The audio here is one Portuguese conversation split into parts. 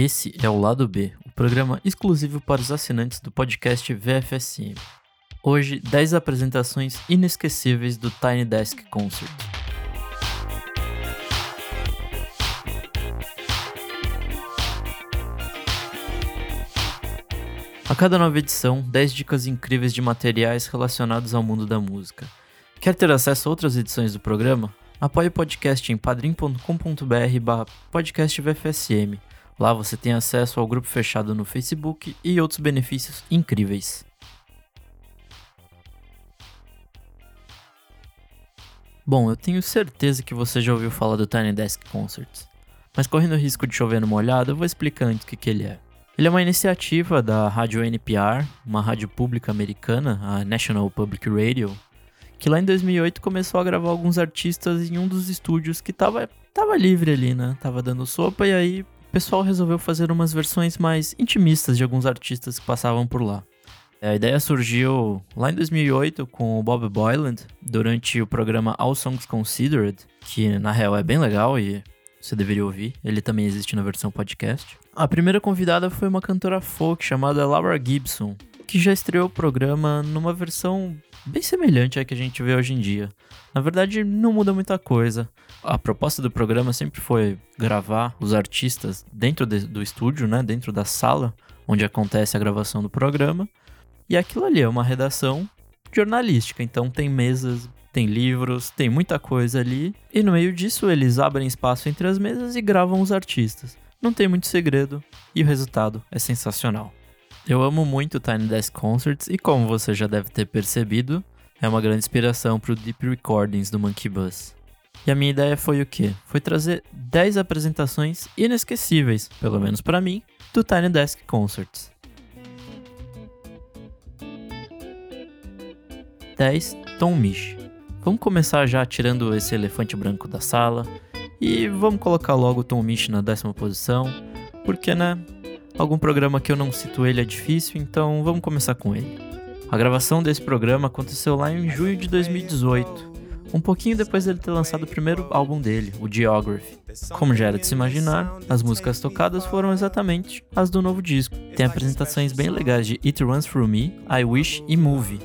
Esse é o Lado B, o programa exclusivo para os assinantes do podcast VFSM. Hoje, 10 apresentações inesquecíveis do Tiny Desk Concert. A cada nova edição, 10 dicas incríveis de materiais relacionados ao mundo da música. Quer ter acesso a outras edições do programa? Apoie o podcast em padrim.com.br barra podcastvfsm. Lá você tem acesso ao grupo fechado no Facebook e outros benefícios incríveis. Bom, eu tenho certeza que você já ouviu falar do Tiny Desk Concerts. Mas correndo o risco de chover no molhado, eu vou explicar antes o que, que ele é. Ele é uma iniciativa da rádio NPR, uma rádio pública americana, a National Public Radio, que lá em 2008 começou a gravar alguns artistas em um dos estúdios que tava, tava livre ali, né? Tava dando sopa e aí o pessoal resolveu fazer umas versões mais intimistas de alguns artistas que passavam por lá. A ideia surgiu lá em 2008 com o Bob Boyland, durante o programa All Songs Considered, que na real é bem legal e você deveria ouvir, ele também existe na versão podcast. A primeira convidada foi uma cantora folk chamada Laura Gibson, que já estreou o programa numa versão bem semelhante à que a gente vê hoje em dia. Na verdade, não muda muita coisa. A proposta do programa sempre foi gravar os artistas dentro de, do estúdio, né, dentro da sala onde acontece a gravação do programa. E aquilo ali é uma redação jornalística, então tem mesas, tem livros, tem muita coisa ali. E no meio disso, eles abrem espaço entre as mesas e gravam os artistas. Não tem muito segredo e o resultado é sensacional. Eu amo muito Tiny Desk Concerts e como você já deve ter percebido, é uma grande inspiração para o Deep Recordings do Monkey Bus. E a minha ideia foi o quê? Foi trazer 10 apresentações inesquecíveis, pelo menos para mim, do Tiny Desk Concerts. 10 Tom Misch. Vamos começar já tirando esse elefante branco da sala e vamos colocar logo o Tom Misch na décima posição, porque né, algum programa que eu não cito ele é difícil, então vamos começar com ele. A gravação desse programa aconteceu lá em junho de 2018, um pouquinho depois dele ter lançado o primeiro álbum dele, o Geography. Como já era de se imaginar, as músicas tocadas foram exatamente as do novo disco. Tem apresentações bem legais de It Runs Through Me, I Wish e Movie.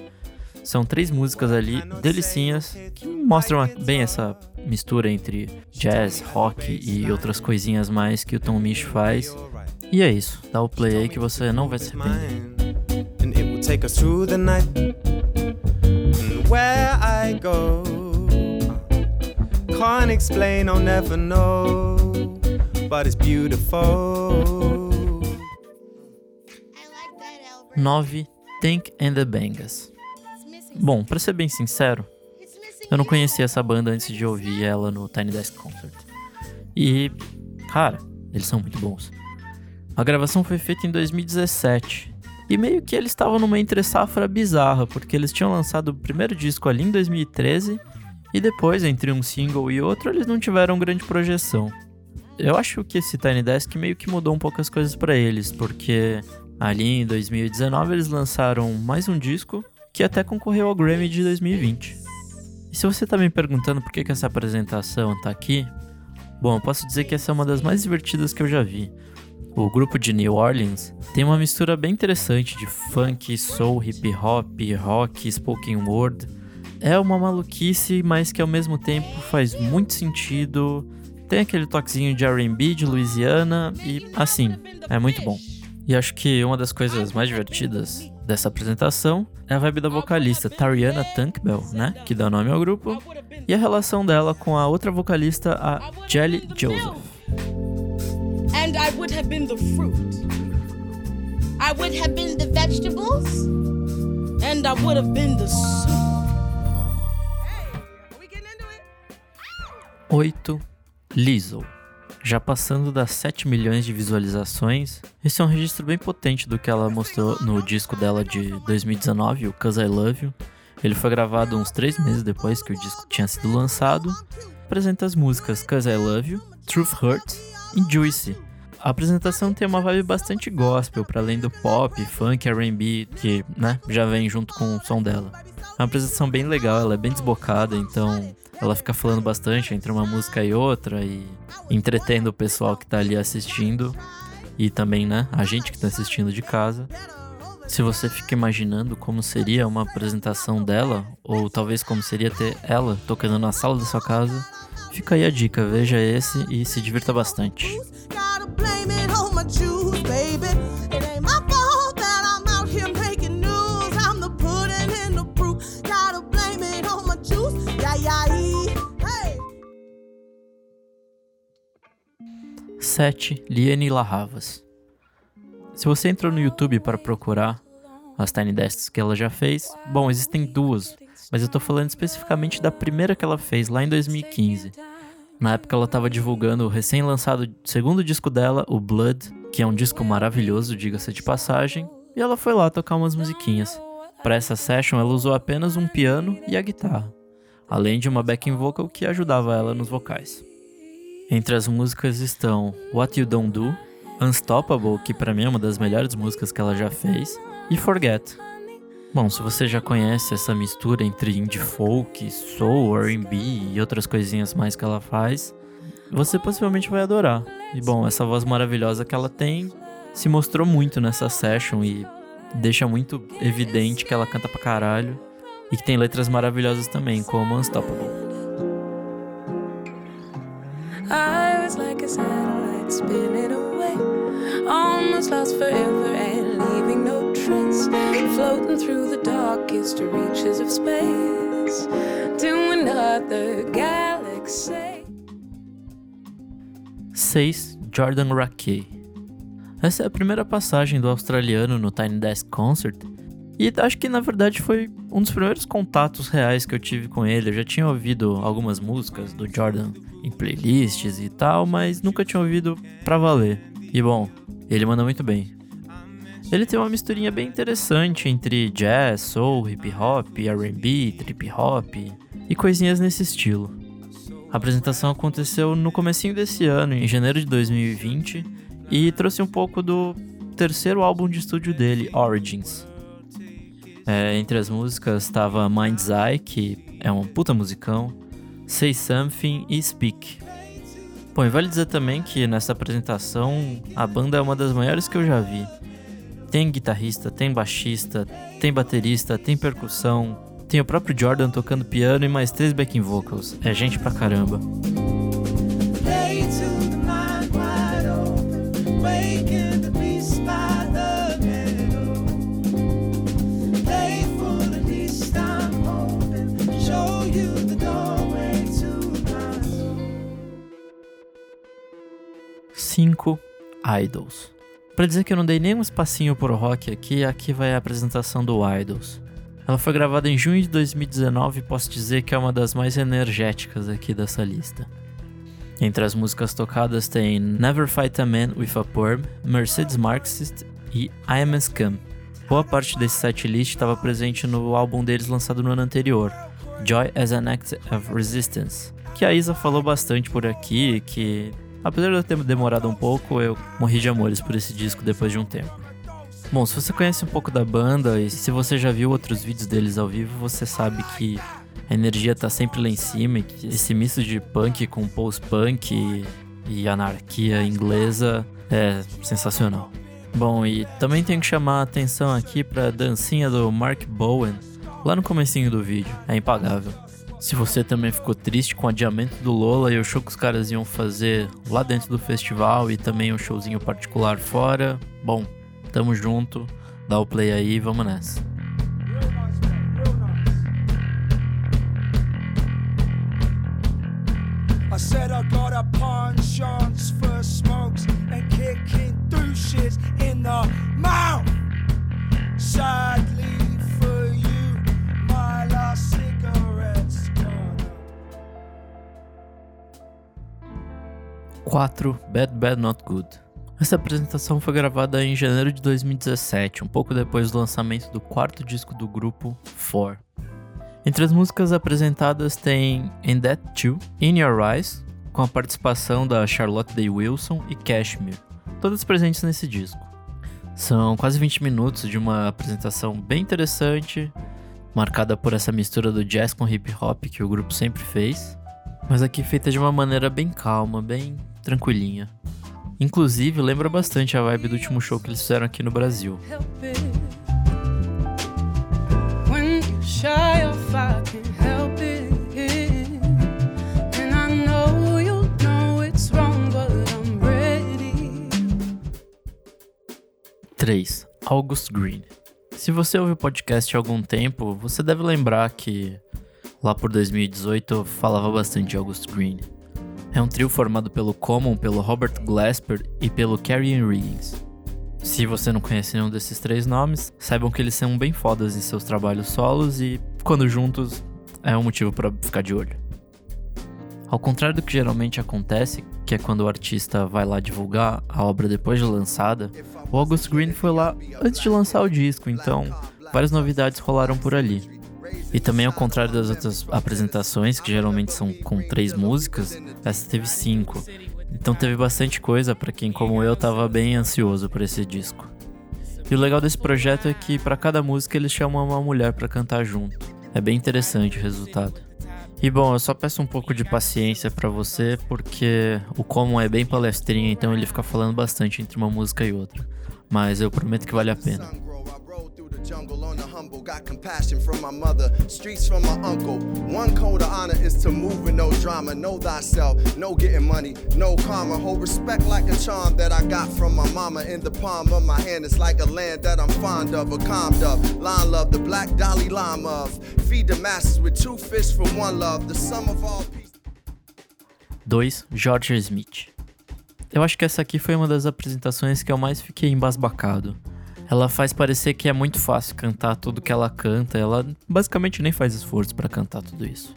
São três músicas ali, delicinhas, que mostram bem essa mistura entre jazz, rock e outras coisinhas mais que o Tom Misch faz. E é isso, dá o play aí que você não vai se arrepender. Can't explain, I'll never know, but it's beautiful. 9. Tank and the Bangas. Bom, para ser bem sincero, eu não conhecia essa banda antes de ouvir ela no Tiny Desk Concert. E, cara, eles são muito bons. A gravação foi feita em 2017. E meio que eles estavam numa entre-safra bizarra, porque eles tinham lançado o primeiro disco ali em 2013 e depois, entre um single e outro, eles não tiveram grande projeção. Eu acho que esse Tiny Desk meio que mudou um pouco as coisas para eles, porque ali em 2019 eles lançaram mais um disco que até concorreu ao Grammy de 2020. E se você tá me perguntando por que, que essa apresentação tá aqui, bom, eu posso dizer que essa é uma das mais divertidas que eu já vi. O grupo de New Orleans tem uma mistura bem interessante de funk, soul, hip hop, rock, spoken word. É uma maluquice, mas que ao mesmo tempo faz muito sentido. Tem aquele toquezinho de R&B de Louisiana e assim, é muito bom. E acho que uma das coisas mais divertidas dessa apresentação é a vibe da vocalista Tariana Tankbell, né, que dá nome ao grupo, e a relação dela com a outra vocalista, a Jelly Joseph. And I would have been the fruit. I would have been the vegetables. And I would have been the soup. 8. Lizzo já passando das 7 milhões de visualizações. Esse é um registro bem potente do que ela mostrou no disco dela de 2019, o Cause I Love You. Ele foi gravado uns 3 meses depois que o disco tinha sido lançado. Apresenta as músicas Cause I Love You, Truth Hurts e Juicy. A apresentação tem uma vibe bastante gospel, para além do pop, funk, R&B, que né, já vem junto com o som dela. É uma apresentação bem legal, ela é bem desbocada, então ela fica falando bastante entre uma música e outra e entretendo o pessoal que tá ali assistindo. e também, né, a gente que tá assistindo de casa. Se você fica imaginando como seria uma apresentação dela, ou talvez como seria ter ela tocando na sala da sua casa, fica aí a dica, veja esse e se divirta bastante. Sete, Liane Larravas. Se você entrou no YouTube para procurar as Tiny Desks que ela já fez, bom, existem duas, mas eu tô falando especificamente da primeira que ela fez lá em 2015. Na época ela estava divulgando o recém-lançado segundo disco dela, o Blood, que é um disco maravilhoso, diga-se de passagem, e ela foi lá tocar umas musiquinhas. Para essa session ela usou apenas um piano e a guitarra, além de uma backing vocal que ajudava ela nos vocais. Entre as músicas estão What You Don't Do, Unstoppable, que para mim é uma das melhores músicas que ela já fez, e Forget. Bom, se você já conhece essa mistura entre indie folk, soul, R&B e outras coisinhas mais que ela faz, você possivelmente vai adorar. E bom, essa voz maravilhosa que ela tem se mostrou muito nessa session e deixa muito evidente que ela canta pra caralho e que tem letras maravilhosas também, como Unstoppable. I was like a satellite spinning away, almost lost forever and leaving no floating through the darkest reaches of space to another galaxy. 6. Jordan Rakey Essa é a primeira passagem do australiano no Tiny Desk Concert e acho que na verdade foi um dos primeiros contatos reais que eu tive com ele. Eu já tinha ouvido algumas músicas do Jordan em playlists e tal, mas nunca tinha ouvido pra valer. E bom, ele manda muito bem. Ele tem uma misturinha bem interessante entre jazz, soul, hip hop, R&B, trip hop e coisinhas nesse estilo. A apresentação aconteceu no comecinho desse ano, em janeiro de 2020, e trouxe um pouco do terceiro álbum de estúdio dele, Origins. É, entre as músicas estava Mind's Eye, que é um puta musicão, Say Something e Speak. Bom, e vale dizer também que nessa apresentação a banda é uma das maiores que eu já vi. Tem guitarrista, tem baixista, tem baterista, tem percussão, tem o próprio Jordan tocando piano e mais três backing vocals. É gente pra caramba. Cinco Idols. Para dizer que eu não dei nenhum espacinho pro rock aqui, aqui vai a apresentação do Idols. Ela foi gravada em junho de 2019 e posso dizer que é uma das mais energéticas aqui dessa lista. Entre as músicas tocadas tem Never Fight a Man with a Perm, Mercedes Marxist e I Am a Scum. Boa parte desse setlist estava presente no álbum deles lançado no ano anterior, Joy as an Act of Resistance, que a Isa falou bastante por aqui, que apesar de eu ter demorado um pouco, eu morri de amores por esse disco depois de um tempo. Bom, se você conhece um pouco da banda e se você já viu outros vídeos deles ao vivo, você sabe que a energia tá sempre lá em cima e que esse misto de punk com post-punk e, e anarquia inglesa é sensacional. Bom, e também tenho que chamar a atenção aqui pra dancinha do Mark Bowen, lá no comecinho do vídeo, é impagável. Se você também ficou triste com o adiamento do Lola e o show que os caras iam fazer lá dentro do festival e também um showzinho particular fora, bom, Tamo junto, dá o play aí e vamos nessa. I said I got a pawn for smokes and kicking douches in the mouth. Sadly 4. Bad Bad Not Good. Essa apresentação foi gravada em janeiro de 2017, um pouco depois do lançamento do quarto disco do grupo, Four. Entre as músicas apresentadas tem In That Too, In Your Eyes, com a participação da Charlotte Day Wilson e Cashmere, todas presentes nesse disco. São quase 20 minutos de uma apresentação bem interessante, marcada por essa mistura do jazz com hip hop que o grupo sempre fez, mas aqui feita de uma maneira bem calma, bem tranquilinha. Inclusive, lembra bastante a vibe do último show que eles fizeram aqui no Brasil. Três, August Green. Se você ouve o podcast há algum tempo, você deve lembrar que lá por 2018 eu falava bastante de August Green. É um trio formado pelo Common, pelo Robert Glasper e pelo Carrie Riggins. Se você não conhece nenhum desses três nomes, saibam que eles são bem fodas em seus trabalhos solos e, quando juntos, é um motivo para ficar de olho. Ao contrário do que geralmente acontece, que é quando o artista vai lá divulgar a obra depois de lançada, o August Green foi lá antes de lançar o disco, então várias novidades rolaram por ali. E também ao contrário das outras apresentações, que geralmente são com três músicas, essa teve cinco. Então teve bastante coisa para quem como eu tava bem ansioso por esse disco. E o legal desse projeto é que para cada música eles chamam uma mulher para cantar junto. É bem interessante o resultado. E bom, eu só peço um pouco de paciência para você, porque o Common é bem palestrinha, então ele fica falando bastante entre uma música e outra mas eu prometo que vale a pena. Jungle on the humble. Got compassion from my mother, streets from my uncle. One code of honor is to move with no drama. Know thyself, no getting money, no karma. Hold respect like a charm that I got from my mama. In the palm of my hand, it's like a land that I'm fond of, a calm of. Line love, the black Dalai Lama of. Feed the masses with two fish for one love. The sum of all peace. 2. George Smith Eu acho que essa aqui foi uma das apresentações que eu mais fiquei embasbacado. Ela faz parecer que é muito fácil cantar tudo que ela canta, ela basicamente nem faz esforço para cantar tudo isso.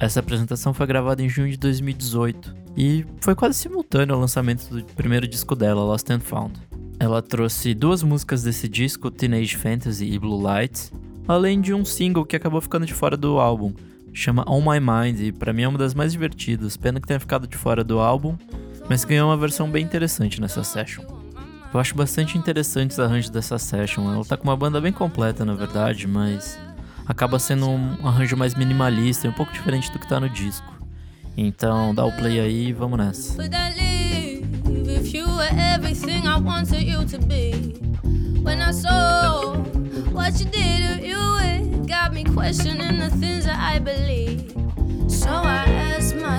Essa apresentação foi gravada em junho de 2018 e foi quase simultâneo ao lançamento do primeiro disco dela, Lost and Found. Ela trouxe duas músicas desse disco, Teenage Fantasy e Blue Lights, além de um single que acabou ficando de fora do álbum, chama On My Mind, e para mim é uma das mais divertidas, pena que tenha ficado de fora do álbum, mas ganhou uma versão bem interessante nessa session. Eu acho bastante interessante os arranjos dessa session. Ela tá com uma banda bem completa, na verdade, mas acaba sendo um arranjo mais minimalista um pouco diferente do que tá no disco. Então, dá o play aí e vamos nessa.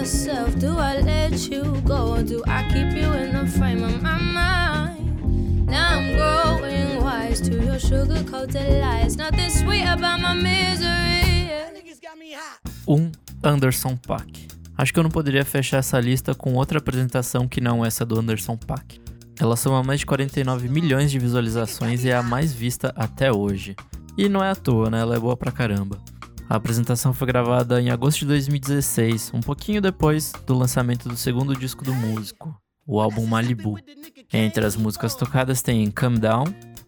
myself, do I let you go or do I keep you in the frame of my mind? Now I'm growing wise to your sugar coated lies. Nothing sweet about my misery. Um Anderson Paak. Acho que eu não poderia fechar essa lista com outra apresentação que não essa do Anderson Paak. Ela soma mais de 49 milhões de visualizações e é a mais vista até hoje. E não é à toa, né? Ela é boa pra caramba. A apresentação foi gravada em agosto de 2016, um pouquinho depois do lançamento do segundo disco do músico, o álbum Malibu. Entre as músicas tocadas tem Calm Down,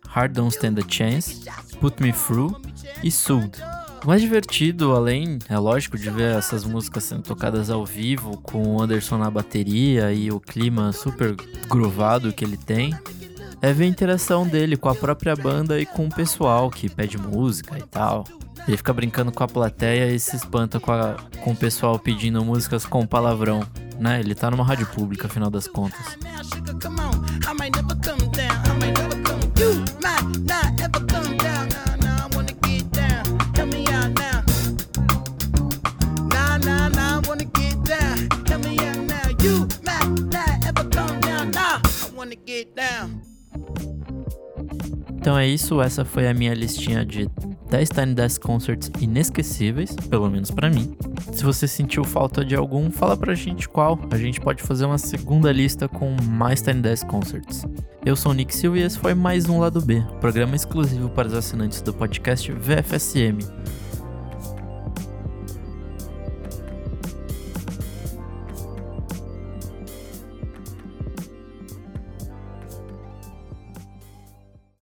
Hard Don't Stand a Chance, Put Me Through e Soothe. O mais divertido, além, é lógico, de ver essas músicas sendo tocadas ao vivo, com o Anderson na bateria e o clima super grovado que ele tem, é ver a interação dele com a própria banda e com o pessoal que pede música e tal. Ele fica brincando com a plateia e se espanta com, a, com o pessoal pedindo músicas com palavrão, né? Ele tá numa rádio pública, afinal das contas. Então é isso, essa foi a minha listinha de 10 Tiny Desk Concerts inesquecíveis, pelo menos para mim. Se você sentiu falta de algum, fala pra gente qual. A gente pode fazer uma segunda lista com mais Tiny Desk Concerts. Eu sou o Nick Silva e esse foi mais um Lado B, programa exclusivo para os assinantes do podcast VFSM.